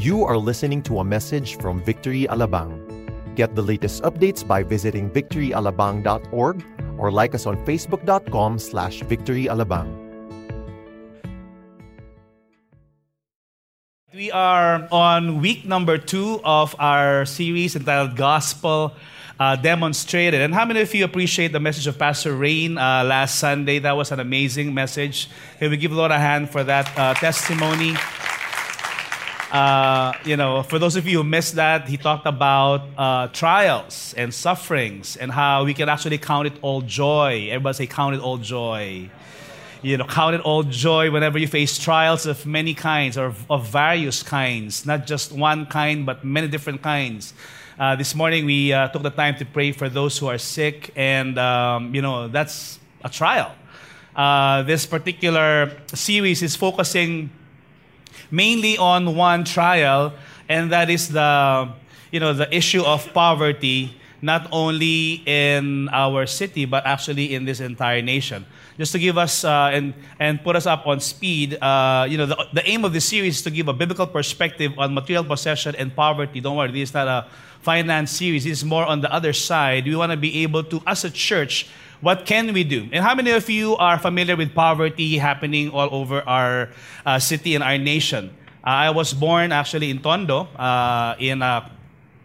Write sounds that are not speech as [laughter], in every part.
You are listening to a message from Victory Alabang. Get the latest updates by visiting victoryalabang.org or like us on facebook.com slash victoryalabang. We are on week number two of our series entitled Gospel uh, Demonstrated. And how many of you appreciate the message of Pastor Rain uh, last Sunday? That was an amazing message. Can we give Lord a hand for that uh, testimony? Uh, you know, for those of you who missed that, he talked about uh, trials and sufferings and how we can actually count it all joy. Everybody say, count it all joy. You know, count it all joy whenever you face trials of many kinds or of various kinds, not just one kind, but many different kinds. Uh, this morning we uh, took the time to pray for those who are sick, and um, you know that's a trial. Uh, this particular series is focusing mainly on one trial, and that is the, you know, the issue of poverty, not only in our city, but actually in this entire nation. Just to give us uh, and, and put us up on speed, uh, you know, the, the aim of this series is to give a biblical perspective on material possession and poverty. Don't worry, this is not a finance series. This is more on the other side. We want to be able to, as a church, what can we do? And how many of you are familiar with poverty happening all over our uh, city and our nation? Uh, I was born actually in Tondo, uh, in a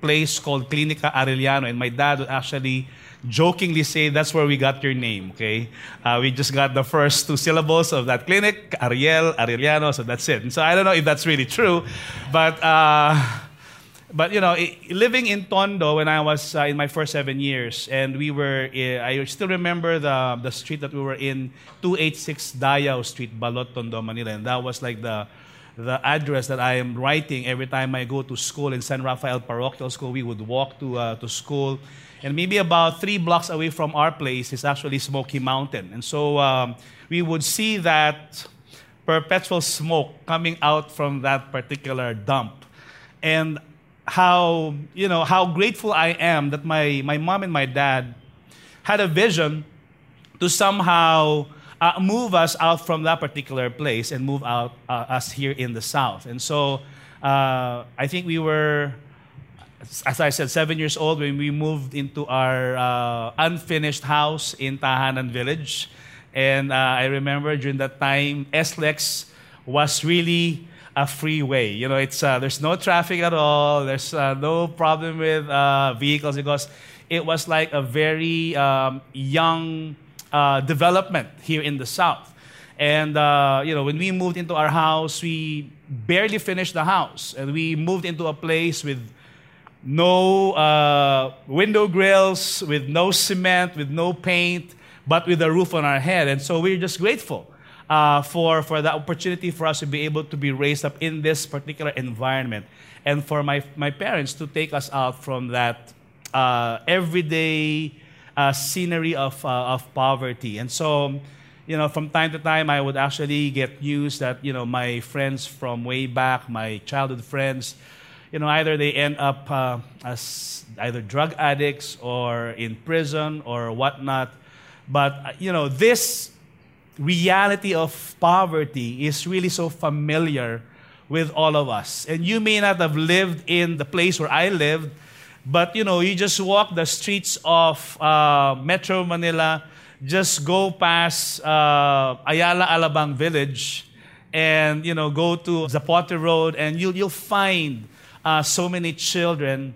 place called Clinica Arellano, and my dad would actually jokingly say, That's where we got your name, okay? Uh, we just got the first two syllables of that clinic, Ariel, Arellano, so that's it. And so I don't know if that's really true, but. But you know, living in Tondo when I was uh, in my first seven years, and we were, uh, I still remember the the street that we were in, 286 Dayao Street, Balut, Tondo, Manila, and that was like the the address that I am writing every time I go to school in San Rafael Parochial School. We would walk to uh, to school, and maybe about three blocks away from our place is actually Smoky Mountain, and so um, we would see that perpetual smoke coming out from that particular dump, and how you know how grateful I am that my my mom and my dad had a vision to somehow uh, move us out from that particular place and move out uh, us here in the south. And so uh, I think we were, as I said, seven years old when we moved into our uh, unfinished house in Tahanan Village. And uh, I remember during that time, SLEX was really a freeway. You know, it's uh, there's no traffic at all. There's uh, no problem with uh, vehicles because it was like a very um, young uh, development here in the south. And uh, you know, when we moved into our house, we barely finished the house, and we moved into a place with no uh, window grills, with no cement, with no paint, but with a roof on our head. And so we're just grateful uh, for, for the opportunity for us to be able to be raised up in this particular environment and for my, my parents to take us out from that uh, everyday uh, scenery of, uh, of poverty. And so, you know, from time to time, I would actually get news that, you know, my friends from way back, my childhood friends, you know, either they end up uh, as either drug addicts or in prison or whatnot. But, uh, you know, this reality of poverty is really so familiar with all of us. And you may not have lived in the place where I lived, but you know, you just walk the streets of uh, Metro Manila, just go past uh, Ayala Alabang Village, and you know, go to Zapote Road, and you'll you'll find uh, so many children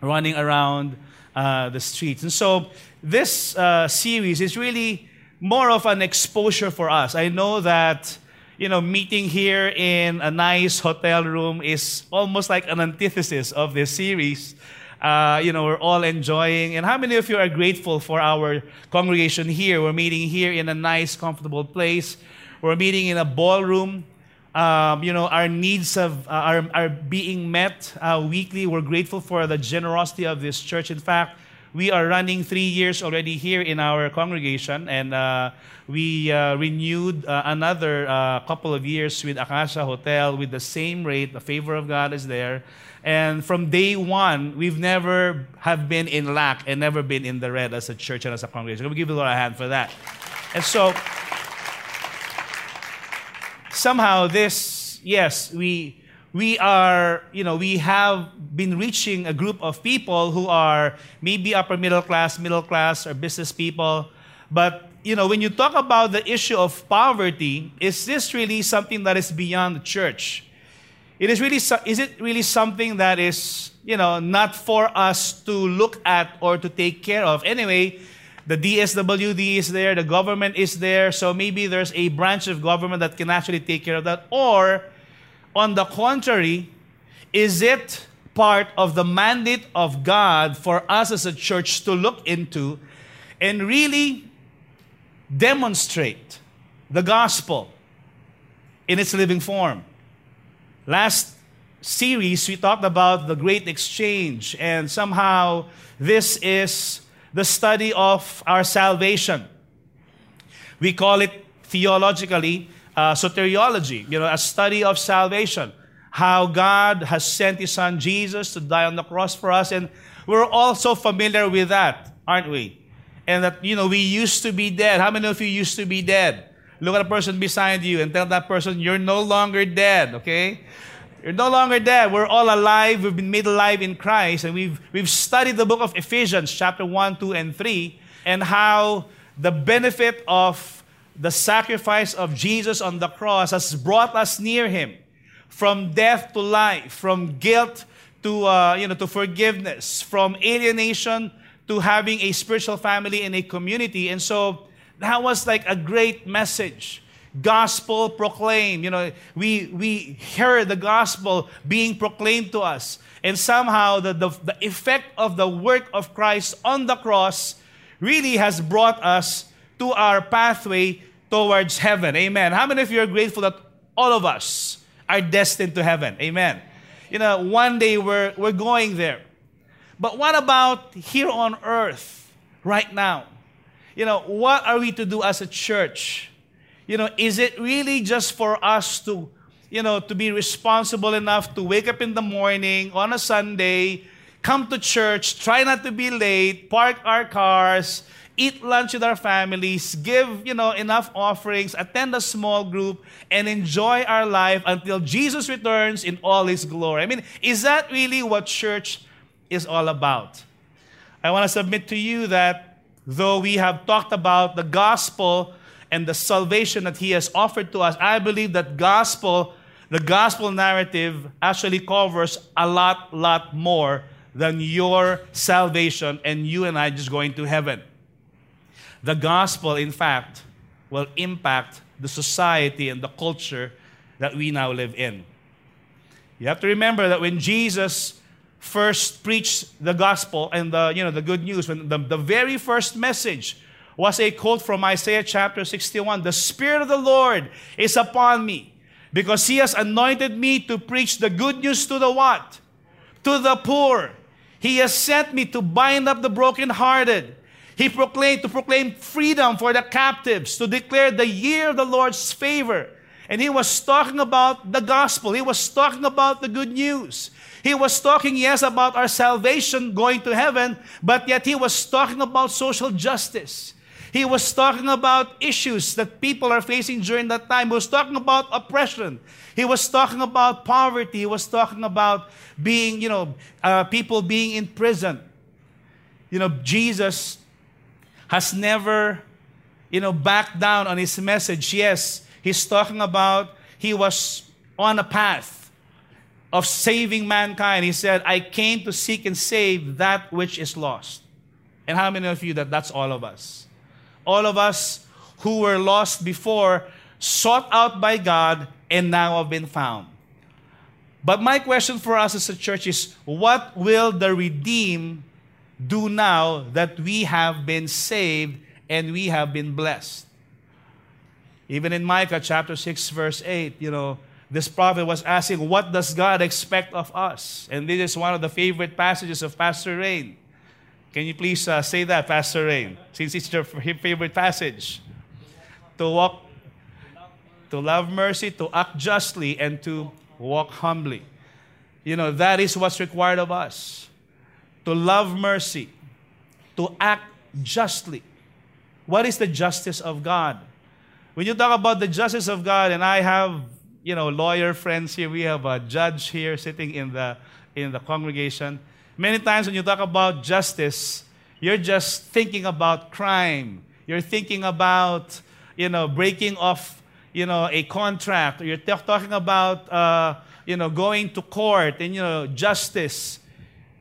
running around uh, the streets. And so, this uh, series is really more of an exposure for us. I know that, you know, meeting here in a nice hotel room is almost like an antithesis of this series. Uh, you know, we're all enjoying. And how many of you are grateful for our congregation here? We're meeting here in a nice, comfortable place. We're meeting in a ballroom. Um, you know, our needs have, uh, are, are being met uh, weekly. We're grateful for the generosity of this church. In fact, we are running three years already here in our congregation, and uh, we uh, renewed uh, another uh, couple of years with Acacia Hotel with the same rate. The favor of God is there. And from day one, we've never have been in lack and never been in the red as a church and as a congregation. We give the Lord a hand for that. And so, somehow this, yes, we we are, you know, we have been reaching a group of people who are maybe upper middle class, middle class, or business people. But, you know, when you talk about the issue of poverty, is this really something that is beyond the church? It is really, is it really something that is, you know, not for us to look at or to take care of? Anyway, the DSWD is there, the government is there, so maybe there's a branch of government that can actually take care of that. Or, on the contrary, is it part of the mandate of God for us as a church to look into and really demonstrate the gospel in its living form? Last series, we talked about the great exchange, and somehow this is the study of our salvation. We call it theologically uh, soteriology, you know, a study of salvation. How God has sent His Son Jesus to die on the cross for us, and we're also familiar with that, aren't we? And that, you know, we used to be dead. How many of you used to be dead? Look at the person beside you and tell that person, you're no longer dead, okay? You're no longer dead. We're all alive. We've been made alive in Christ. And we've, we've studied the book of Ephesians, chapter 1, 2, and 3, and how the benefit of the sacrifice of Jesus on the cross has brought us near Him from death to life, from guilt to, uh, you know, to forgiveness, from alienation to having a spiritual family and a community. And so that was like a great message gospel proclaimed. You know, we, we heard the gospel being proclaimed to us. And somehow the, the, the effect of the work of Christ on the cross really has brought us to our pathway towards heaven. Amen. How many of you are grateful that all of us are destined to heaven? Amen. You know, one day we're, we're going there. But what about here on earth right now? You know, what are we to do as a church? you know, is it really just for us to, you know, to be responsible enough to wake up in the morning on a Sunday, come to church, try not to be late, park our cars, eat lunch with our families, give, you know, enough offerings, attend a small group, and enjoy our life until Jesus returns in all his glory. I mean, is that really what church is all about? I want to submit to you that though we have talked about the gospel and the salvation that he has offered to us, I believe that gospel, the gospel narrative actually covers a lot, lot more than your salvation and you and I just going to heaven. The gospel, in fact, will impact the society and the culture that we now live in. You have to remember that when Jesus first preached the gospel and the, you know, the good news, when the, the very first message was a quote from Isaiah chapter 61. The Spirit of the Lord is upon me because He has anointed me to preach the good news to the what? To the poor. He has sent me to bind up the brokenhearted. He proclaimed to proclaim freedom for the captives, to declare the year of the Lord's favor. And he was talking about the gospel. He was talking about the good news. He was talking, yes, about our salvation going to heaven, but yet he was talking about social justice. He was talking about issues that people are facing during that time. He was talking about oppression. He was talking about poverty. He was talking about being, you know, uh, people being in prison. You know, Jesus has never, you know, backed down on his message. Yes, he's talking about he was on a path of saving mankind. He said, I came to seek and save that which is lost. And how many of you that that's all of us? all of us who were lost before, sought out by God, and now have been found. But my question for us as a church is what will the redeemed do now that we have been saved and we have been blessed? Even in Micah chapter 6, verse 8, you know, this prophet was asking, What does God expect of us? And this is one of the favorite passages of Pastor Rain. Can you please uh, say that, Pastor Rain, since it's your favorite passage? To walk, to love mercy, to act justly, and to walk humbly. You know, that is what's required of us. To love mercy, to act justly. What is the justice of God? When you talk about the justice of God, and I have you know, lawyer friends here. We have a judge here sitting in the, in the congregation. Many times when you talk about justice, you're just thinking about crime. You're thinking about, you know, breaking off, you know, a contract. You're t- talking about, uh, you know, going to court and, you know, justice.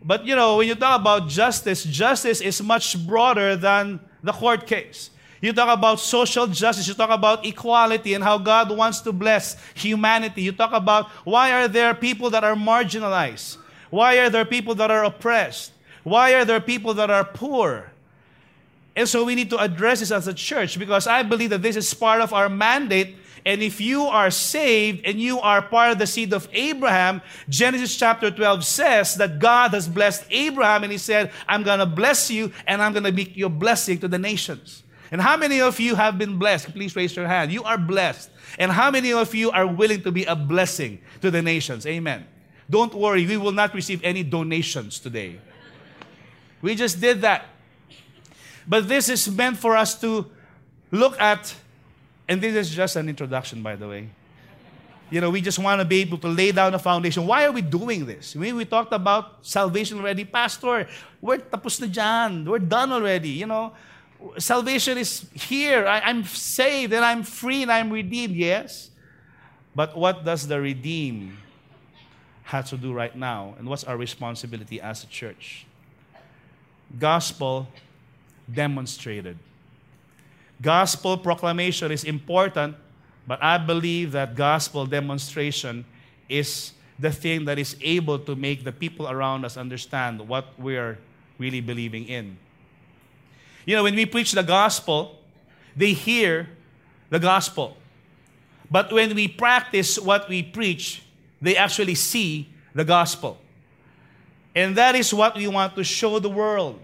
But, you know, when you talk about justice, justice is much broader than the court case. You talk about social justice. You talk about equality and how God wants to bless humanity. You talk about why are there people that are marginalized? Why are there people that are oppressed? Why are there people that are poor? And so we need to address this as a church because I believe that this is part of our mandate. And if you are saved and you are part of the seed of Abraham, Genesis chapter 12 says that God has blessed Abraham and he said, I'm going to bless you and I'm going to be your blessing to the nations. And how many of you have been blessed? Please raise your hand. You are blessed. And how many of you are willing to be a blessing to the nations? Amen. Don't worry, we will not receive any donations today. We just did that. But this is meant for us to look at, and this is just an introduction, by the way. You know, we just want to be able to lay down a foundation. Why are we doing this? Mean, we talked about salvation already. Pastor, we're tapos na dyan. We're done already. You know, salvation is here. I, am saved and I'm free and I'm redeemed, yes. But what does the redeem have to do right now? And what's our responsibility as a church? Gospel demonstrated. Gospel proclamation is important, but I believe that gospel demonstration is the thing that is able to make the people around us understand what we're really believing in. You know, when we preach the gospel, they hear the gospel. But when we practice what we preach, they actually see the gospel. And that is what we want to show the world.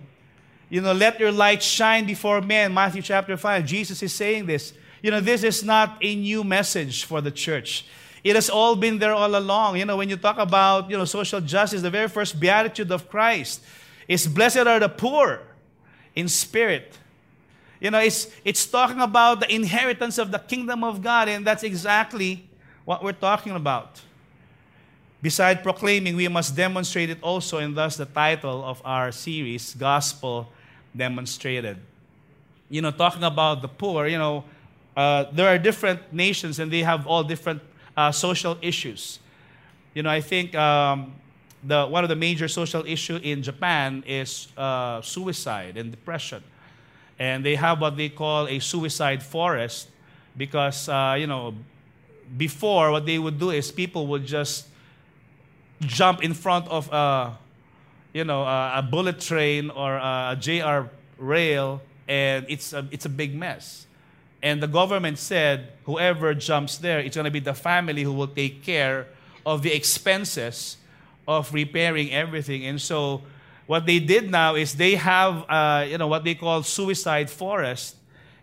You know, let your light shine before men. Matthew chapter 5. Jesus is saying this. You know, this is not a new message for the church. It has all been there all along. You know, when you talk about, you know, social justice, the very first beatitude of Christ is blessed are the poor in spirit. You know, it's, it's talking about the inheritance of the kingdom of God, and that's exactly what we're talking about. Beside proclaiming, we must demonstrate it also, and thus the title of our series, Gospel Demonstrated. You know, talking about the poor, you know, uh, there are different nations and they have all different uh, social issues. You know, I think um, the, one of the major social issues in Japan is uh, suicide and depression. And they have what they call a suicide forest because, uh, you know, before what they would do is people would just jump in front of a, you know, a, a bullet train or a, JR rail and it's a, it's a big mess. And the government said whoever jumps there, it's going to be the family who will take care of the expenses of repairing everything. And so what they did now is they have uh, you know what they call suicide forest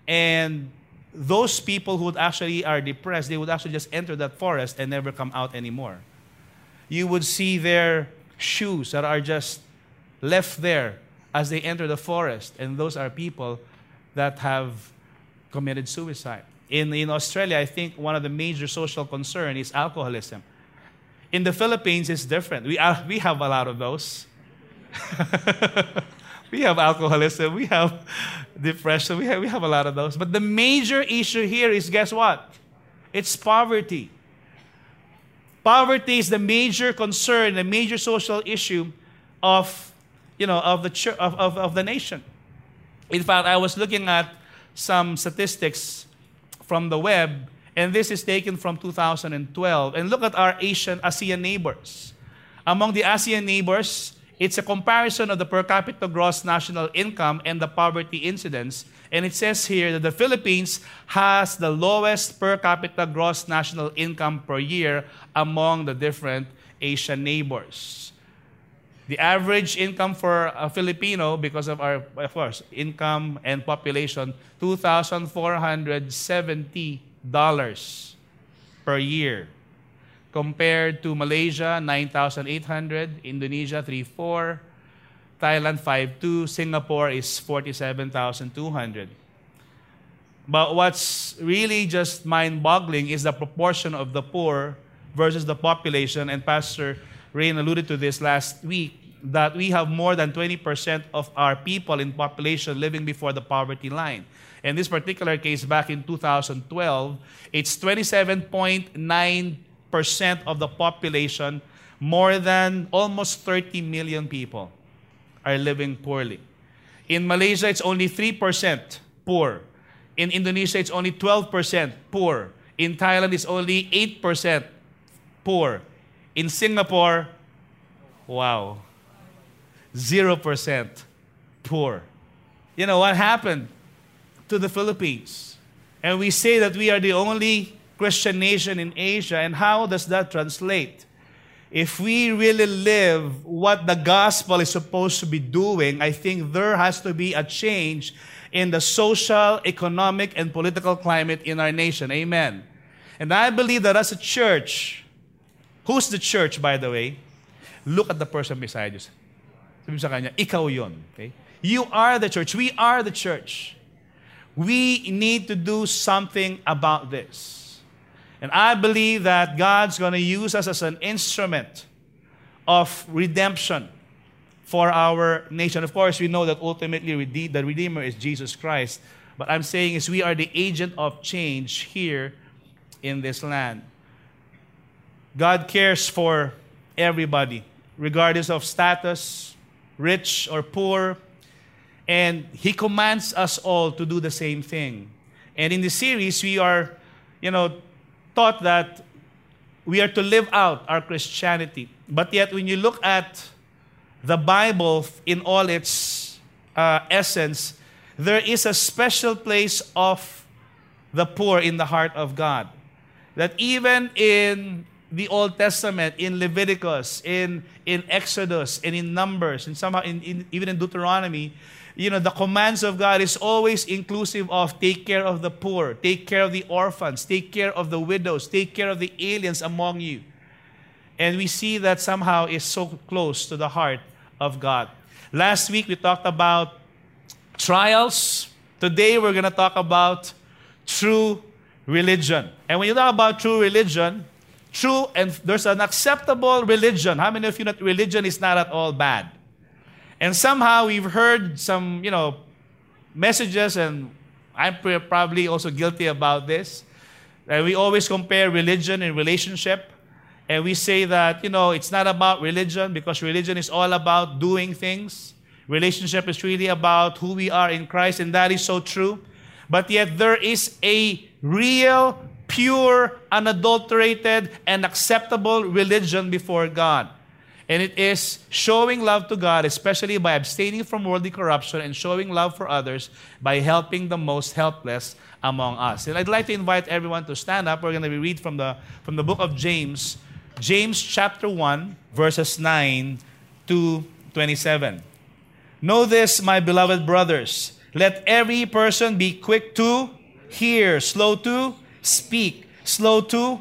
and those people who actually are depressed they would actually just enter that forest and never come out anymore you would see their shoes that are just left there as they enter the forest and those are people that have committed suicide in, in australia i think one of the major social concern is alcoholism in the Philippines, it's different. We, are, we have a lot of those. [laughs] we have alcoholism, we have depression, we have, we have a lot of those. But the major issue here is guess what? It's poverty. Poverty is the major concern, the major social issue of, you know, of, the, church, of, of, of the nation. In fact, I was looking at some statistics from the web and this is taken from 2012. And look at our Asian ASEAN neighbors. Among the ASEAN neighbors, it's a comparison of the per capita gross national income and the poverty incidence. And it says here that the Philippines has the lowest per capita gross national income per year among the different Asian neighbors. The average income for a Filipino, because of our, of course, income and population, 2,470 dollars per year compared to Malaysia 9,800, Indonesia 3,400, Thailand 5,200, Singapore is 47,200. But what's really just mind boggling is the proportion of the poor versus the population. And Pastor Rain alluded to this last week that we have more than 20% of our people in population living before the poverty line. In this particular case, back in 2012, it's 27.9% of the population, more than almost 30 million people are living poorly. In Malaysia, it's only 3% poor. In Indonesia, it's only 12% poor. In Thailand, it's only 8% poor. In Singapore, wow, 0% poor. You know what happened to the Philippines? And we say that we are the only Christian nation in Asia. And how does that translate? If we really live what the gospel is supposed to be doing, I think there has to be a change in the social, economic, and political climate in our nation. Amen. And I believe that as a church, who's the church, by the way? Look at the person beside you. Okay? You are the church. We are the church. We need to do something about this. And I believe that God's going to use us as an instrument of redemption for our nation. Of course, we know that ultimately the Redeemer is Jesus Christ. But I'm saying is we are the agent of change here in this land. God cares for everybody, regardless of status, rich or poor, and He commands us all to do the same thing. And in the series, we are, you know, taught that we are to live out our Christianity. But yet, when you look at the Bible in all its uh, essence, there is a special place of the poor in the heart of God. That even in the Old Testament, in Leviticus, in, in Exodus, and in Numbers, and somehow in, in, even in Deuteronomy, you know, the commands of God is always inclusive of take care of the poor, take care of the orphans, take care of the widows, take care of the aliens among you. And we see that somehow is so close to the heart of God. Last week we talked about trials. Today we're going to talk about true religion. And when you talk about true religion, true and there's an acceptable religion. How many of you know religion is not at all bad? And somehow we've heard some, you know, messages, and I'm probably also guilty about this. And we always compare religion and relationship. And we say that, you know, it's not about religion because religion is all about doing things. Relationship is really about who we are in Christ, and that is so true. But yet there is a real pure, unadulterated, and acceptable religion before God. And it is showing love to God, especially by abstaining from worldly corruption and showing love for others by helping the most helpless among us. And I'd like to invite everyone to stand up. We're going to read from the, from the book of James, James chapter 1, verses 9 to 27. Know this, my beloved brothers. Let every person be quick to hear, slow to speak, slow to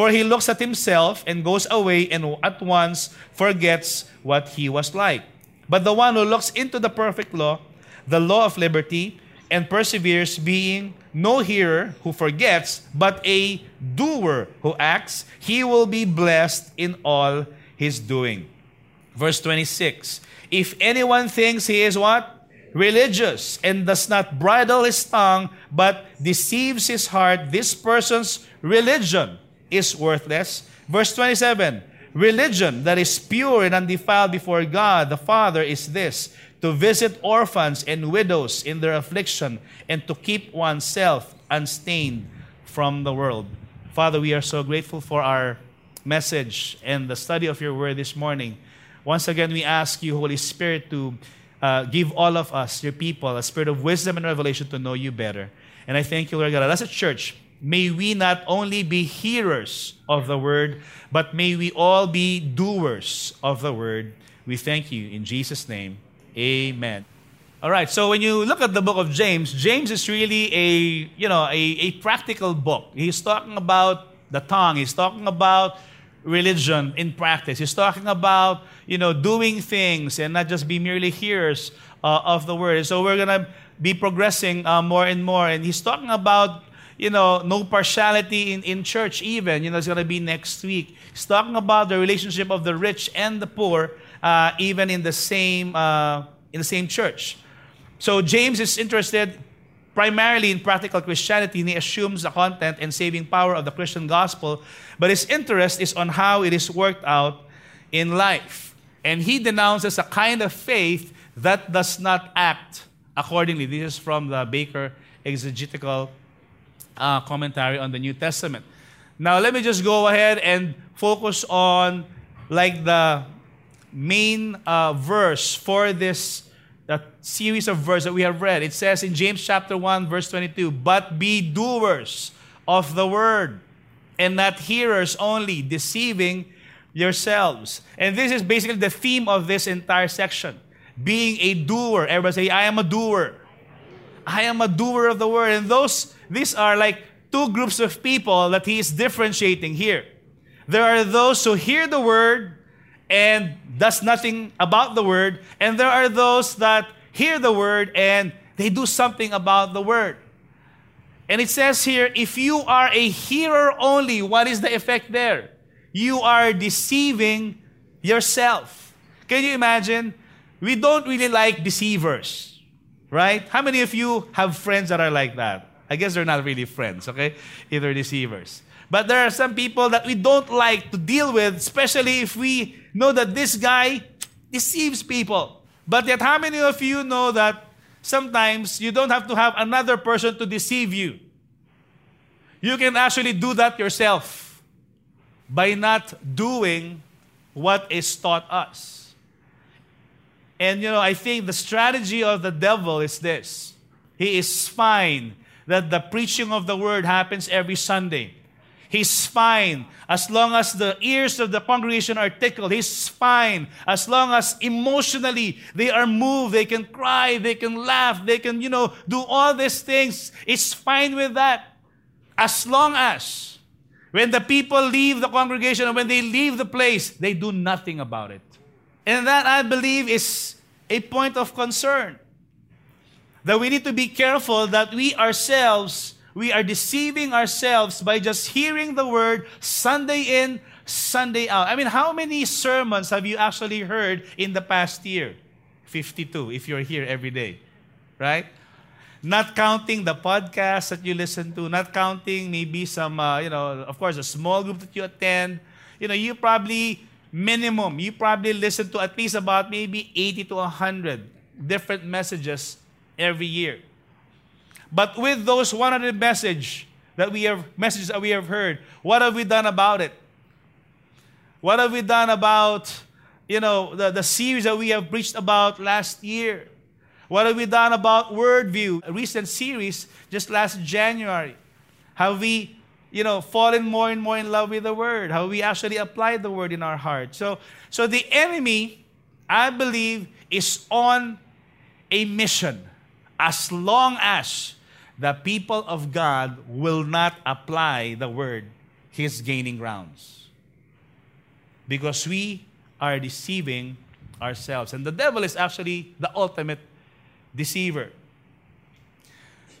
for he looks at himself and goes away and at once forgets what he was like. But the one who looks into the perfect law, the law of liberty, and perseveres, being no hearer who forgets, but a doer who acts, he will be blessed in all his doing. Verse 26 If anyone thinks he is what? Religious and does not bridle his tongue, but deceives his heart, this person's religion is worthless. Verse 27 Religion that is pure and undefiled before God the Father is this to visit orphans and widows in their affliction and to keep oneself unstained from the world. Father, we are so grateful for our message and the study of your word this morning. Once again, we ask you, Holy Spirit, to uh, give all of us, your people, a spirit of wisdom and revelation to know you better. And I thank you, Lord God, as a church, may we not only be hearers of the word, but may we all be doers of the word. We thank you in Jesus' name. Amen. All right, so when you look at the book of James, James is really a, you know, a, a practical book. He's talking about the tongue. He's talking about religion in practice. He's talking about, you know, doing things and not just be merely hearers uh, of the word. So we're going to be progressing uh, more and more. And he's talking about, you know, no partiality in, in church even. You know, it's going to be next week. He's talking about the relationship of the rich and the poor uh, even in the same, uh, in the same church. So James is interested primarily in practical Christianity, and he assumes the content and saving power of the Christian gospel, but his interest is on how it is worked out in life. And he denounces a kind of faith that does not act accordingly. This is from the Baker exegetical uh, commentary on the New Testament. Now, let me just go ahead and focus on like the main uh, verse for this that series of verses that we have read. It says in James chapter 1, verse 22, But be doers of the word, and not hearers only, deceiving yourselves. And this is basically the theme of this entire section. Being a doer. Everybody say, I am a doer. I am a doer of the word. And those, these are like two groups of people that he is differentiating here. There are those who hear the word and does nothing about the word. And there are those that hear the word and they do something about the word. And it says here, if you are a hearer only, what is the effect there? You are deceiving yourself. Can you imagine? We don't really like deceivers, right? How many of you have friends that are like that? I guess they're not really friends, okay? Either deceivers. But there are some people that we don't like to deal with, especially if we know that this guy deceives people. But yet, how many of you know that sometimes you don't have to have another person to deceive you? You can actually do that yourself by not doing what is taught us. And you know, I think the strategy of the devil is this. He is fine that the preaching of the word happens every Sunday. He's fine as long as the ears of the congregation are tickled. He's fine as long as emotionally they are moved. They can cry, they can laugh, they can, you know, do all these things. It's fine with that. As long as when the people leave the congregation or when they leave the place, they do nothing about it. And that, I believe, is a point of concern. That we need to be careful that we ourselves we are deceiving ourselves by just hearing the word Sunday in, Sunday out. I mean, how many sermons have you actually heard in the past year? 52, if you're here every day, right? Not counting the podcast that you listen to, not counting maybe some, uh, you know, of course, a small group that you attend. You know, you probably, minimum, you probably listen to at least about maybe 80 to 100 different messages every year. But with those 100 message that we have messages that we have heard, what have we done about it? What have we done about you know the, the series that we have preached about last year? What have we done about Worldview, a recent series just last January? Have we you know, fallen more and more in love with the word, how we actually apply the word in our heart. So, so the enemy, I believe, is on a mission as long as the people of God will not apply the word, he's gaining grounds. Because we are deceiving ourselves. And the devil is actually the ultimate deceiver.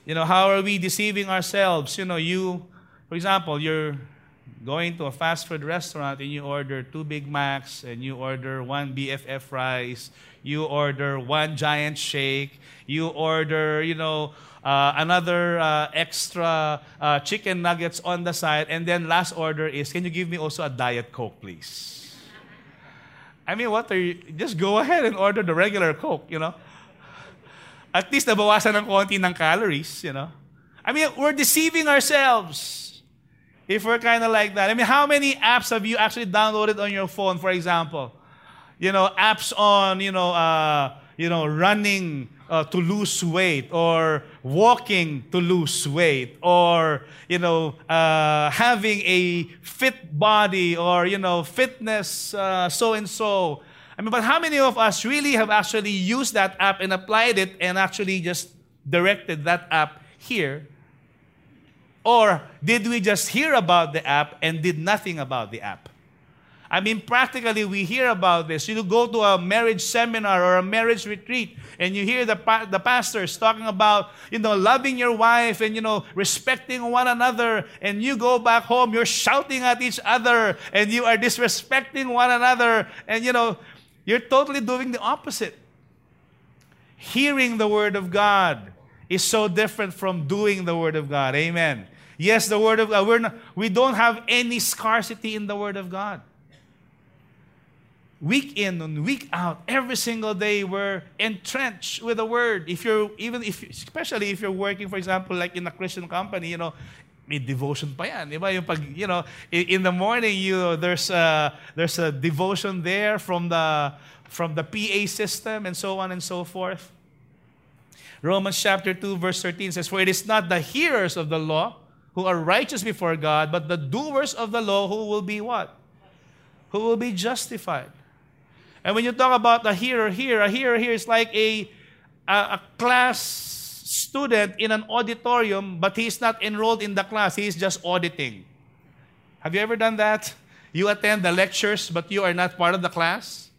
You know, how are we deceiving ourselves? You know, you, for example, you're going to a fast food restaurant and you order two Big Macs and you order one BFF fries, you order one giant shake, you order, you know, uh, another uh, extra uh, chicken nuggets on the side, and then last order is, can you give me also a Diet Coke, please? I mean, what are you, just go ahead and order the regular Coke, you know? At least nabawasan ng konti ng calories, you know? I mean, we're deceiving ourselves if we're kind of like that. I mean, how many apps have you actually downloaded on your phone, for example? You know, apps on, you know, uh, you know, running uh, to lose weight or walking to lose weight or, you know, uh, having a fit body or, you know, fitness so and so. I mean, but how many of us really have actually used that app and applied it and actually just directed that app here? Or did we just hear about the app and did nothing about the app? I mean, practically, we hear about this. You go to a marriage seminar or a marriage retreat, and you hear the, pa- the pastors talking about, you know, loving your wife and, you know, respecting one another. And you go back home, you're shouting at each other, and you are disrespecting one another. And, you know, you're totally doing the opposite. Hearing the Word of God is so different from doing the Word of God. Amen. Yes, the Word of God. We're not, we don't have any scarcity in the Word of God week in and week out, every single day, we're entrenched with the word. If you're even if especially if you're working, for example, like in a Christian company, you know, may devotion pa yan. Yung pag, you know, in the morning, you there's a, there's a devotion there from the from the PA system and so on and so forth. Romans chapter 2 verse 13 says, For it is not the hearers of the law who are righteous before God, but the doers of the law who will be what? Who will be justified. And when you talk about a hearer here, a hearer here is like a, a, a class student in an auditorium, but he's not enrolled in the class, he's just auditing. Have you ever done that? You attend the lectures, but you are not part of the class.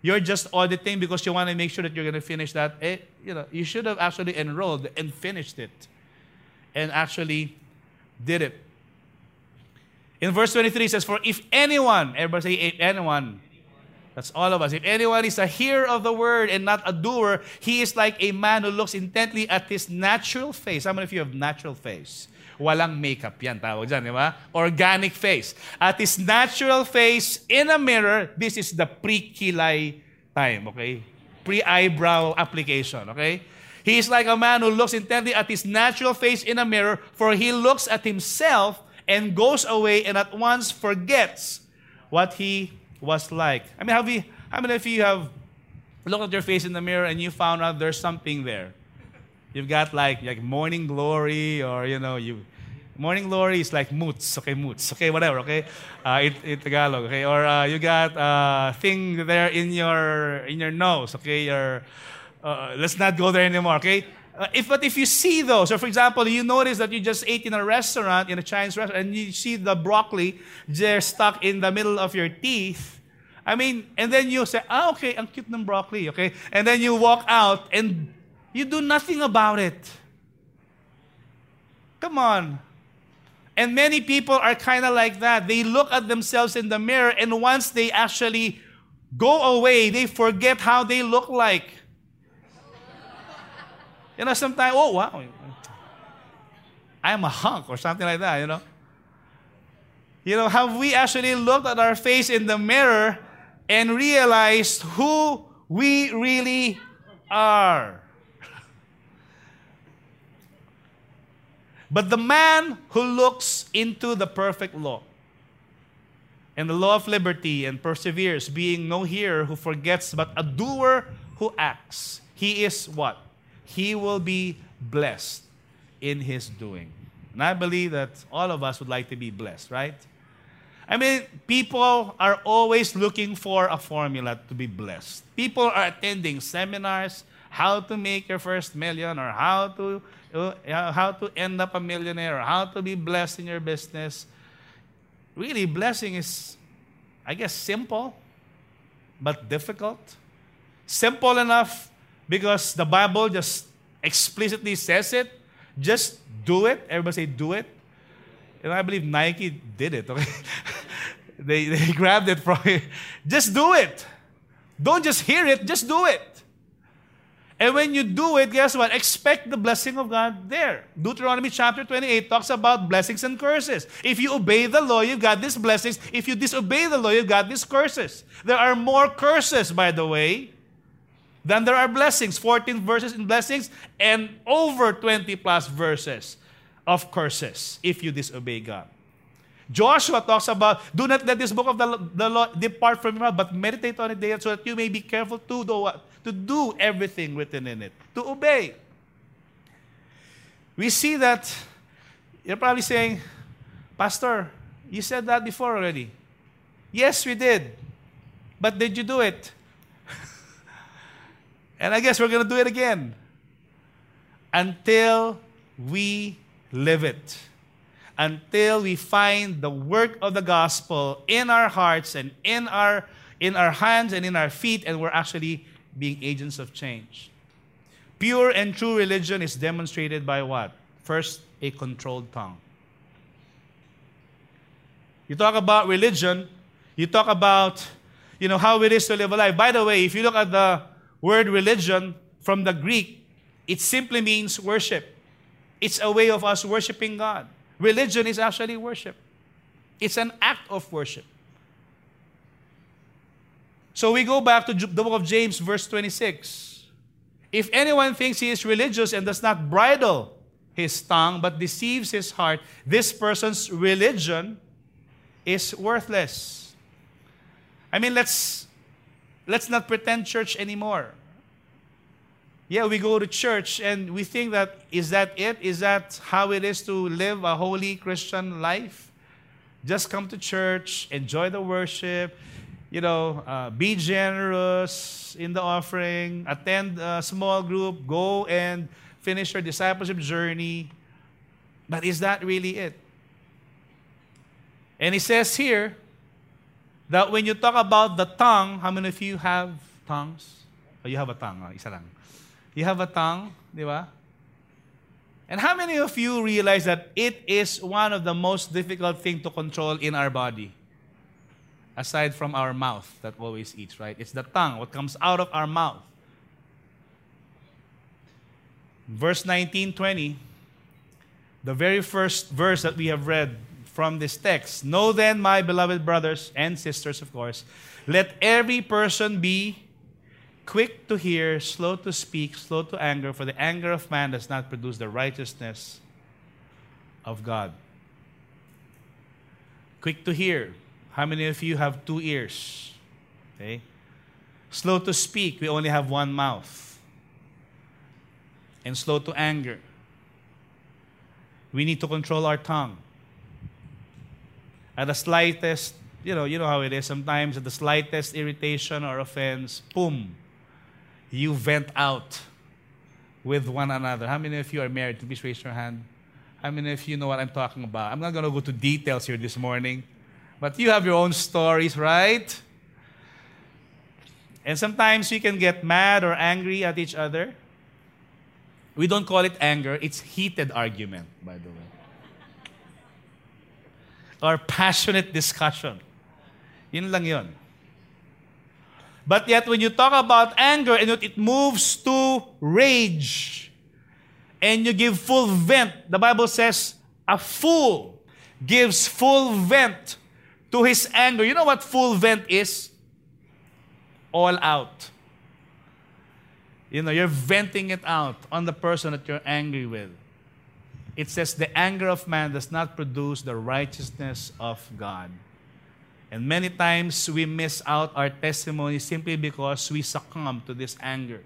You're just auditing because you want to make sure that you're going to finish that. Eh, you know, you should have actually enrolled and finished it, and actually did it. In verse 23 it says, "For if anyone, everybody say anyone, that's all of us. If anyone is a hearer of the word and not a doer, he is like a man who looks intently at his natural face. How many of you have natural face? Walang makeup yan, tawag dyan, di ba? Organic face. At his natural face in a mirror, this is the pre-kilay time, okay? Pre-eyebrow application, okay? He is like a man who looks intently at his natural face in a mirror, for he looks at himself and goes away and at once forgets what he was like. I mean, have you, how many of you have looked at your face in the mirror and you found out there's something there? You've got like like morning glory, or you know, you morning glory is like moots, okay, moots, okay, whatever, okay, uh, in, in Tagalog, okay, or uh, you got a uh, thing there in your in your nose, okay, your uh, let's not go there anymore, okay. Uh, if, but if you see those, so for example, you notice that you just ate in a restaurant, in a Chinese restaurant, and you see the broccoli there stuck in the middle of your teeth, I mean, and then you say, ah, okay, ang cute ng broccoli, okay? And then you walk out and you do nothing about it. Come on. And many people are kind of like that. They look at themselves in the mirror, and once they actually go away, they forget how they look like. You know, sometimes, oh, wow, I'm a hunk or something like that, you know. You know, have we actually looked at our face in the mirror and realized who we really are? But the man who looks into the perfect law and the law of liberty and perseveres, being no hearer who forgets, but a doer who acts, he is what? He will be blessed in his doing. And I believe that all of us would like to be blessed, right? I mean, people are always looking for a formula to be blessed. People are attending seminars, how to make your first million, or how to uh, how to end up a millionaire, or how to be blessed in your business. Really, blessing is, I guess, simple, but difficult. Simple enough because the Bible just explicitly says it. Just do it. Everybody say, do it. And I believe Nike did it. Okay? [laughs] they, they [laughs] grabbed it from it. Just do it. Don't just hear it, just do it. And when you do it, guess what? Expect the blessing of God there. Deuteronomy chapter 28 talks about blessings and curses. If you obey the law, you've got these blessings. If you disobey the law, you've got these curses. There are more curses, by the way, then there are blessings, 14 verses in blessings, and over 20 plus verses of curses if you disobey God. Joshua talks about, do not let this book of the, the law depart from your mouth, but meditate on it day so that you may be careful to do to do everything written in it, to obey. We see that you're probably saying, Pastor, you said that before already. Yes, we did. But did you do it? And I guess we're going to do it again until we live it. Until we find the work of the gospel in our hearts and in our in our hands and in our feet and we're actually being agents of change. Pure and true religion is demonstrated by what? First, a controlled tongue. You talk about religion, you talk about you know how it is to live a life. By the way, if you look at the word religion from the Greek, it simply means worship. It's a way of us worshiping God. Religion is actually worship. It's an act of worship. So we go back to the book of James, verse 26. If anyone thinks he is religious and does not bridle his tongue but deceives his heart, this person's religion is worthless. I mean, let's let's not pretend church anymore. Yeah, we go to church and we think that is that it? Is that how it is to live a holy Christian life? Just come to church, enjoy the worship, you know, uh, be generous in the offering, attend a small group, go and finish your discipleship journey. But is that really it? And he says here that when you talk about the tongue, how many of you have tongues? Oh, you have a tongue, oh, isa lang. You have a tongue, di ba? And how many of you realize that it is one of the most difficult thing to control in our body? Aside from our mouth that always eats, right? It's the tongue, what comes out of our mouth. Verse 19, 20, the very first verse that we have read from this text. Know then, my beloved brothers and sisters, of course, let every person be quick to hear, slow to speak, slow to anger, for the anger of man does not produce the righteousness of God. Quick to hear. How many of you have two ears? Okay. Slow to speak. We only have one mouth. And slow to anger. We need to control our tongue. At the slightest, you know, you know how it is. Sometimes at the slightest irritation or offense, boom, you vent out with one another. How many of you are married? Please raise your hand. How many of you know what I'm talking about? I'm not going to go to details here this morning, but you have your own stories, right? And sometimes we can get mad or angry at each other. We don't call it anger, it's heated argument, by the way. Or passionate discussion. Yun lang yun. But yet, when you talk about anger and it moves to rage, and you give full vent, the Bible says, a fool gives full vent to his anger. You know what full vent is? All out. You know, you're venting it out on the person that you're angry with. It says, the anger of man does not produce the righteousness of God. And many times we miss out our testimony simply because we succumb to this anger.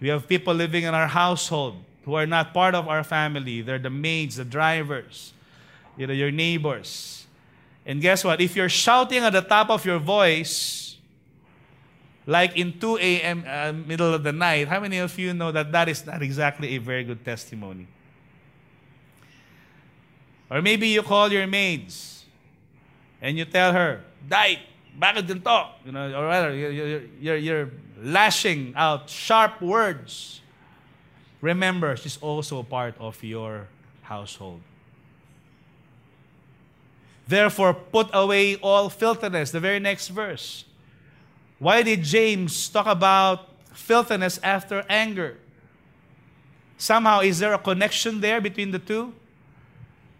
We have people living in our household who are not part of our family. They're the maids, the drivers, you know, your neighbors. And guess what? If you're shouting at the top of your voice, like in 2 a.m., uh, middle of the night, how many of you know that that is not exactly a very good testimony? Or maybe you call your maids and you tell her, "Die, bakit ganito?" You know, or rather, you're, you're, you're lashing out sharp words. Remember, she's also a part of your household. Therefore, put away all filthiness. The very next verse. Why did James talk about filthiness after anger? Somehow, is there a connection there between the two?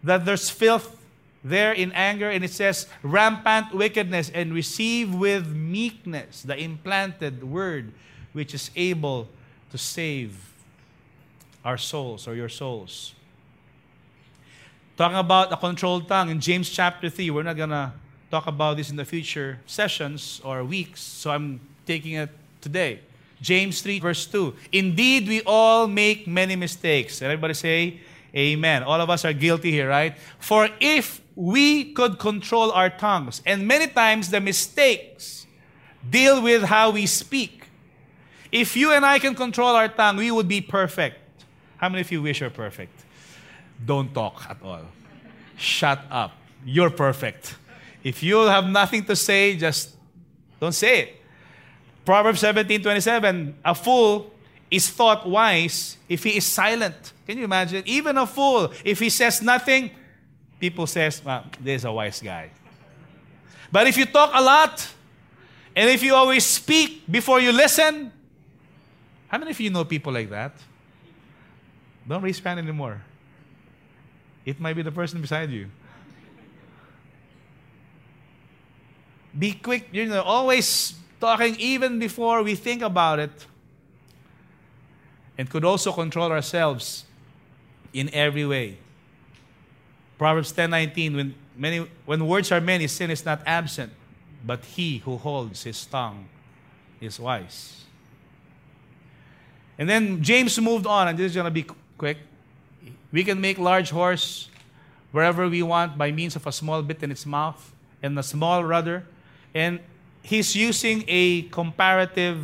That there's filth there in anger, and it says, rampant wickedness, and receive with meekness the implanted word which is able to save our souls or your souls. Talking about a controlled tongue in James chapter 3, we're not going to talk about this in the future sessions or weeks, so I'm taking it today. James 3, verse 2. Indeed, we all make many mistakes. Everybody say, Amen. All of us are guilty here, right? For if we could control our tongues, and many times the mistakes deal with how we speak. If you and I can control our tongue, we would be perfect. How many of you wish you're perfect? Don't talk at all. Shut up. You're perfect. If you have nothing to say, just don't say it. Proverbs 17 27, a fool is thought wise if he is silent. Can you imagine? Even a fool, if he says nothing, people says, well, this is a wise guy. But if you talk a lot, and if you always speak before you listen, how many of you know people like that? Don't raise your hand anymore. It might be the person beside you. Be quick, you know, always talking even before we think about it. And could also control ourselves in every way. Proverbs 10:19 when many when words are many sin is not absent but he who holds his tongue is wise. And then James moved on and this is going to be quick. We can make large horse wherever we want by means of a small bit in its mouth and a small rudder and he's using a comparative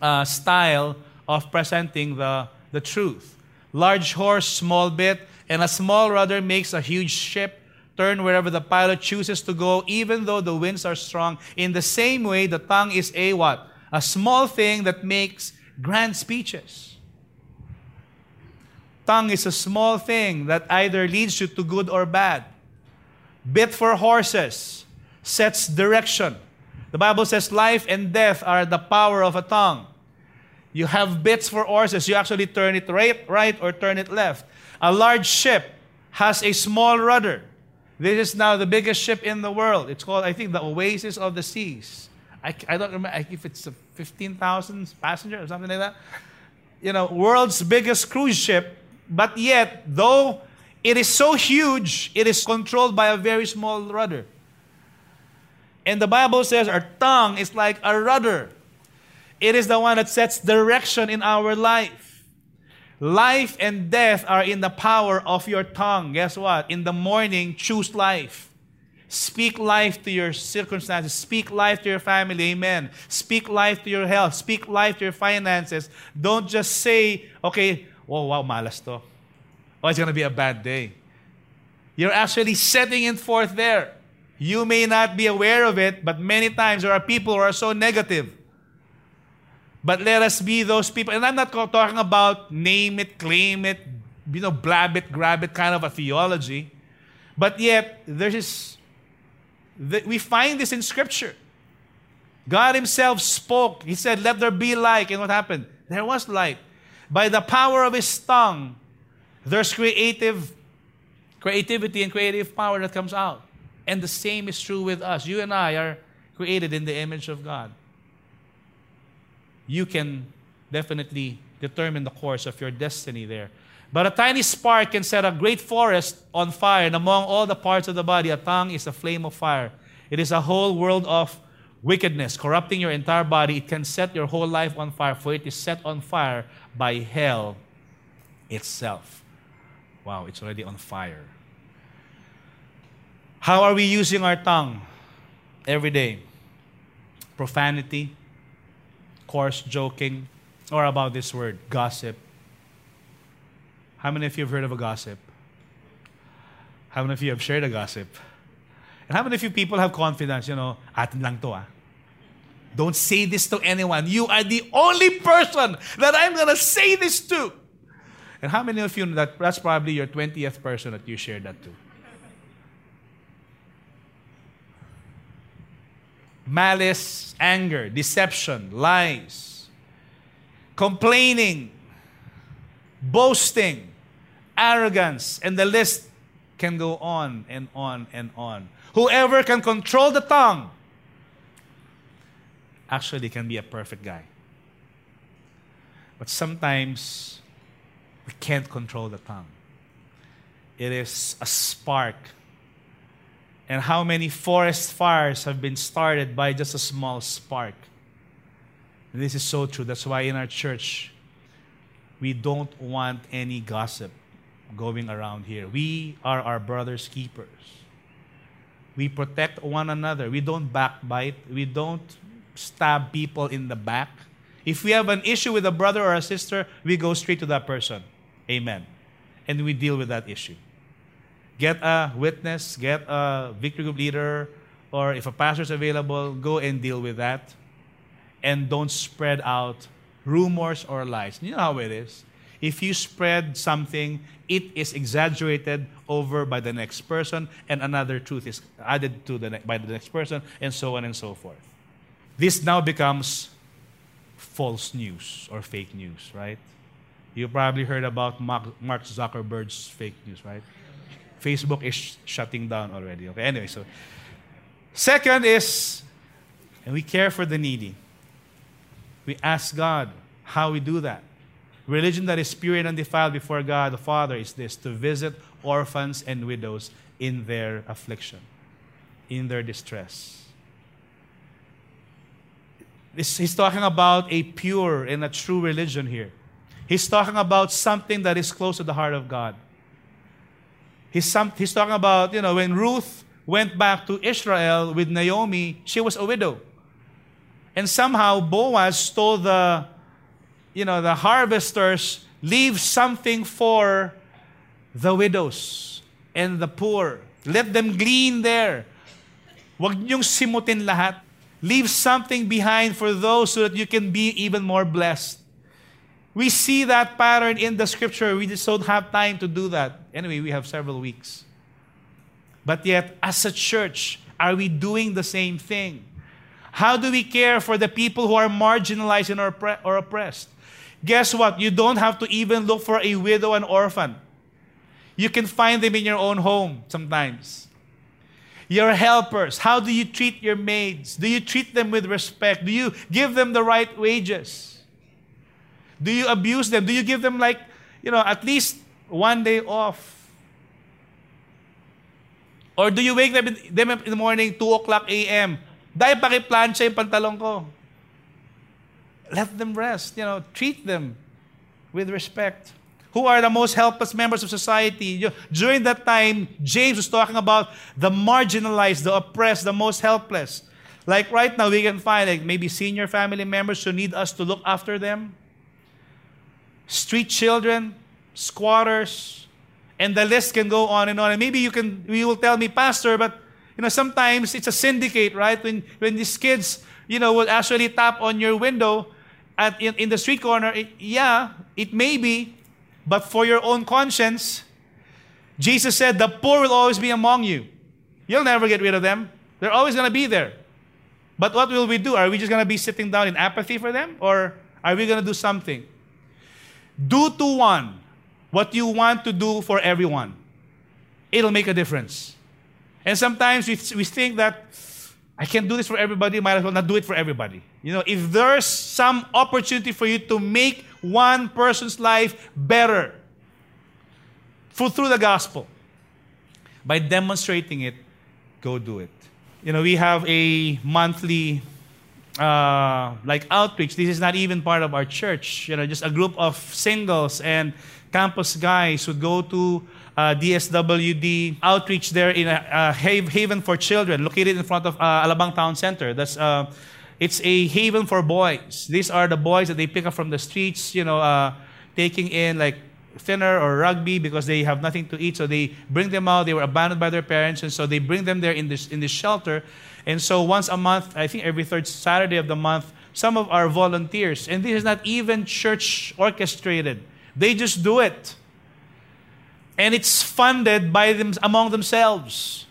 uh, style of presenting the, the truth. Large horse, small bit, and a small rudder makes a huge ship turn wherever the pilot chooses to go, even though the winds are strong. In the same way, the tongue is a what? A small thing that makes grand speeches. Tongue is a small thing that either leads you to good or bad. Bit for horses sets direction. The Bible says life and death are the power of a tongue. You have bits for horses. You actually turn it right, right or turn it left. A large ship has a small rudder. This is now the biggest ship in the world. It's called, I think, the Oasis of the Seas. I, I don't remember if it's a 15,000 passenger or something like that. You know, world's biggest cruise ship, but yet, though it is so huge, it is controlled by a very small rudder. And the Bible says our tongue is like a rudder. It is the one that sets direction in our life. Life and death are in the power of your tongue. Guess what? In the morning, choose life. Speak life to your circumstances. Speak life to your family. Amen. Speak life to your health. Speak life to your finances. Don't just say, okay, oh, wow, malas to. Oh, it's going to be a bad day. You're actually setting it forth there. You may not be aware of it, but many times there are people who are so negative. But let us be those people. And I'm not talking about name it, claim it, you know, blab it, grab it kind of a theology. But yet, there is, we find this in Scripture. God Himself spoke. He said, Let there be light. And what happened? There was light. By the power of His tongue, there's creative creativity and creative power that comes out. And the same is true with us. You and I are created in the image of God you can definitely determine the course of your destiny there. But a tiny spark can set a great forest on fire, and among all the parts of the body, a tongue is a flame of fire. It is a whole world of wickedness, corrupting your entire body. It can set your whole life on fire, for it is set on fire by hell itself. Wow, it's already on fire. How are we using our tongue every day? Profanity, coarse joking, or about this word, gossip. How many of you have heard of a gossip? How many of you have shared a gossip? And how many of you people have confidence, you know, atin lang to ah. Don't say this to anyone. You are the only person that I'm going to say this to. And how many of you that that's probably your 20th person that you shared that to? Malice, anger, deception, lies, complaining, boasting, arrogance, and the list can go on and on and on. Whoever can control the tongue actually can be a perfect guy. But sometimes we can't control the tongue. It is a spark and how many forest fires have been started by just a small spark. And this is so true. That's why in our church, we don't want any gossip going around here. We are our brother's keepers. We protect one another. We don't backbite. We don't stab people in the back. If we have an issue with a brother or a sister, we go straight to that person. Amen. And we deal with that issue. Get a witness, get a victory group leader, or if a pastor is available, go and deal with that. And don't spread out rumors or lies. You know how it is. If you spread something, it is exaggerated over by the next person, and another truth is added to the ne- by the next person, and so on and so forth. This now becomes false news or fake news, right? You probably heard about Mark, Mark Zuckerberg's fake news, right? Facebook is sh- shutting down already. Okay, anyway, so second is, and we care for the needy. We ask God how we do that. Religion that is pure and undefiled before God the Father is this to visit orphans and widows in their affliction, in their distress. This, he's talking about a pure and a true religion here. He's talking about something that is close to the heart of God. He's, some, he's talking about, you know, when Ruth went back to Israel with Naomi, she was a widow. And somehow Boaz told the, you know, the harvesters, leave something for the widows and the poor. Let them glean there. Huwag niyong simutin lahat. Leave something behind for those so that you can be even more blessed. We see that pattern in the scripture. We just don't have time to do that. Anyway, we have several weeks. But yet, as a church, are we doing the same thing? How do we care for the people who are marginalized and or oppressed? Guess what? You don't have to even look for a widow and orphan. You can find them in your own home sometimes. Your helpers, how do you treat your maids? Do you treat them with respect? Do you give them the right wages? Do you abuse them? Do you give them, like, you know, at least one day off? Or do you wake them in the morning, 2 o'clock a.m.? Dahil pakiplansya yung pantalon ko. Let them rest. You know, treat them with respect who are the most helpless members of society. During that time, James was talking about the marginalized, the oppressed, the most helpless. Like right now, we can find like maybe senior family members who need us to look after them, street children, squatters, and the list can go on and on. And maybe you can, you will tell me, Pastor, but you know sometimes it's a syndicate, right? When when these kids, you know, will actually tap on your window at in, in the street corner. It, yeah, it may be, but for your own conscience, Jesus said, The poor will always be among you. You'll never get rid of them. They're always going to be there. But what will we do? Are we just going to be sitting down in apathy for them? Or are we going to do something? Do to one what you want to do for everyone. It'll make a difference. And sometimes we, we think that I can't do this for everybody, might as well not do it for everybody. You know, if there's some opportunity for you to make one person's life better through the gospel, by demonstrating it, go do it. You know, we have a monthly uh, like outreach. This is not even part of our church. You know, just a group of singles and campus guys would go to uh, DSWD outreach there in a, a, haven for children located in front of uh, Alabang Town Center. That's uh, it's a haven for boys. These are the boys that they pick up from the streets, you know, uh, taking in like thinner or rugby because they have nothing to eat. So they bring them out. They were abandoned by their parents, and so they bring them there in this in this shelter. And so once a month, I think every third Saturday of the month, some of our volunteers, and this is not even church orchestrated. They just do it and it's funded by them among themselves.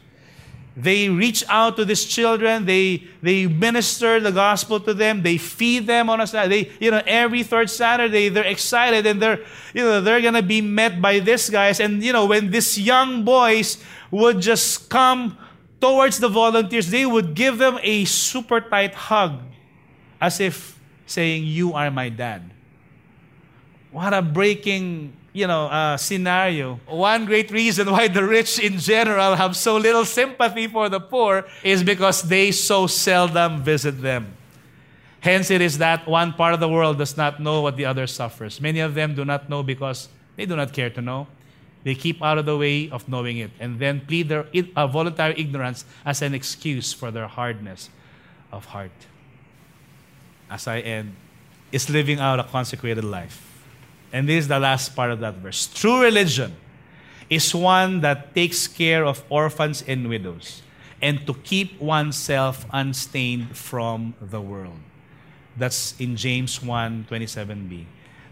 They reach out to these children. They they minister the gospel to them. They feed them on a Saturday. They, you know, every third Saturday they're excited and they're you know they're gonna be met by these guys. And you know when these young boys would just come towards the volunteers, they would give them a super tight hug, as if saying, "You are my dad." What a breaking you know, uh, scenario. One great reason why the rich in general have so little sympathy for the poor is because they so seldom visit them. Hence, it is that one part of the world does not know what the other suffers. Many of them do not know because they do not care to know. They keep out of the way of knowing it and then plead their uh, voluntary ignorance as an excuse for their hardness of heart. As I end, is living out a consecrated life. And this is the last part of that verse. True religion is one that takes care of orphans and widows and to keep oneself unstained from the world. That's in James 1 27b.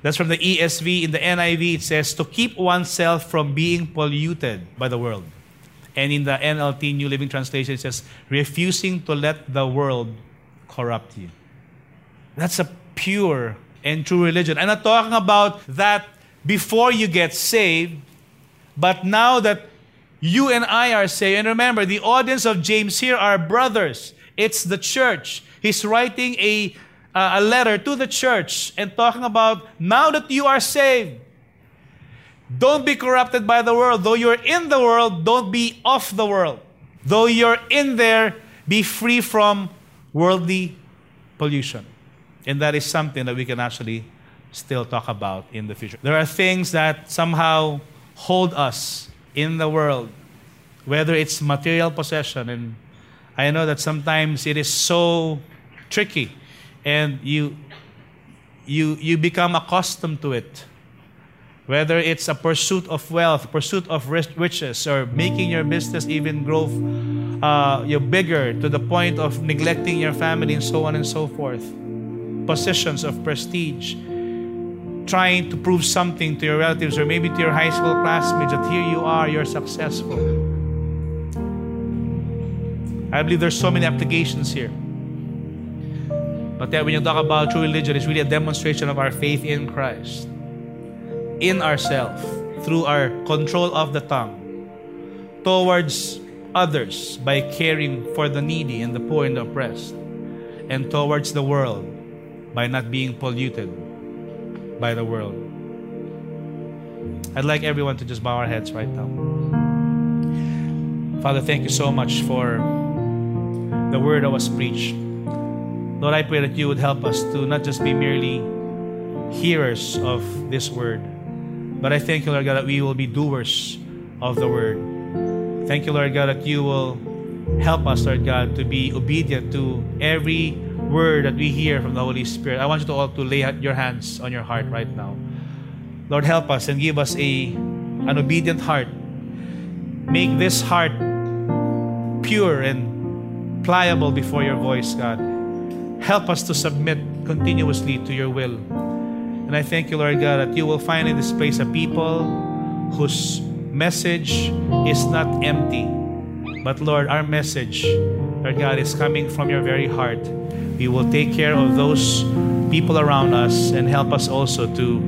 That's from the ESV. In the NIV, it says to keep oneself from being polluted by the world. And in the NLT, New Living Translation, it says refusing to let the world corrupt you. That's a pure and true religion. I'm not talking about that before you get saved, but now that you and I are saved. And remember, the audience of James here are brothers. It's the church. He's writing a uh, a letter to the church and talking about now that you are saved, don't be corrupted by the world. Though you're in the world, don't be of the world. Though you're in there, be free from worldly pollution. And that is something that we can actually still talk about in the future. There are things that somehow hold us in the world, whether it's material possession. And I know that sometimes it is so tricky and you you you become accustomed to it whether it's a pursuit of wealth pursuit of riches or making your business even grow uh, you bigger to the point of neglecting your family and so on and so forth positions of prestige trying to prove something to your relatives or maybe to your high school classmates that here you are you're successful. I believe there's so many applications here. But then when you talk about true religion, it's really a demonstration of our faith in Christ, in ourselves, through our control of the tongue, towards others by caring for the needy and the poor and the oppressed, and towards the world by not being polluted by the world. I'd like everyone to just bow our heads right now. Father, thank you so much for the word that was preached. Lord, I pray that you would help us to not just be merely hearers of this word, but I thank you, Lord God, that we will be doers of the word. Thank you, Lord God, that you will help us, Lord God, to be obedient to every word that we hear from the Holy Spirit. I want you to all to lay your hands on your heart right now. Lord, help us and give us a an obedient heart. Make this heart pure and pliable before your voice, God. Help us to submit continuously to your will. And I thank you, Lord God, that you will find in this place a people whose message is not empty. But Lord, our message, Lord God, is coming from your very heart. We will take care of those people around us and help us also to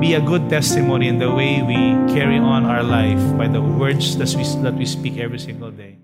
be a good testimony in the way we carry on our life by the words that we, that we speak every single day.